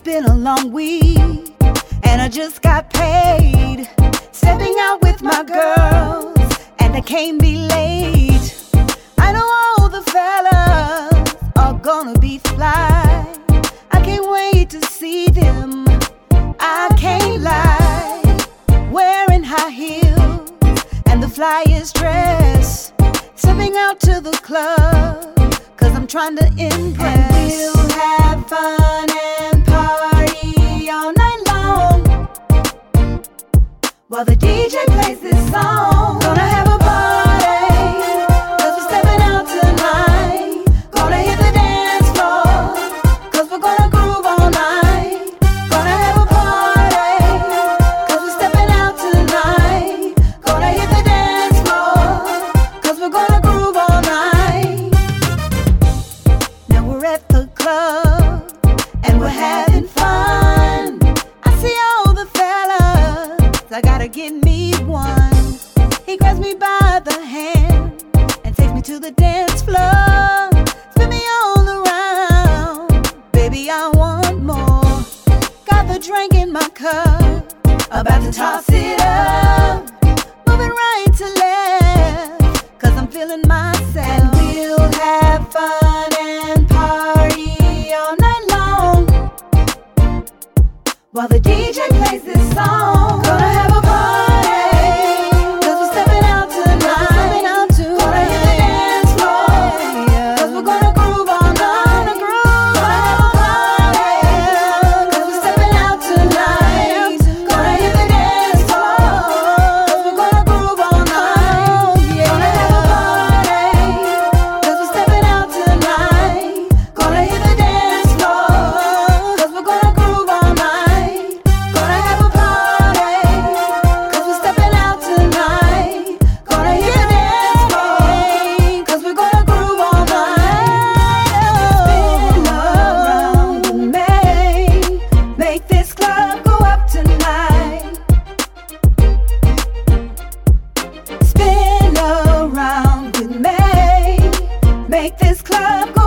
been a long week, and I just got paid. Stepping out with my girls, and I can't be late. I know all the fellas are gonna be fly. I can't wait to see them. I can't lie. Wearing high heels and the flyest dress. Stepping out to the club, cause I'm trying to impress. And we'll have fun While the DJ plays this song, I gotta get me one. He grabs me by the hand and takes me to the dance floor. Spin me all around. Baby, I want more. Got the drink in my cup. About to toss it up. Moving right to left. Cause I'm feeling myself. And we'll have fun. While the DJ plays this song, gonna have a party. make this club go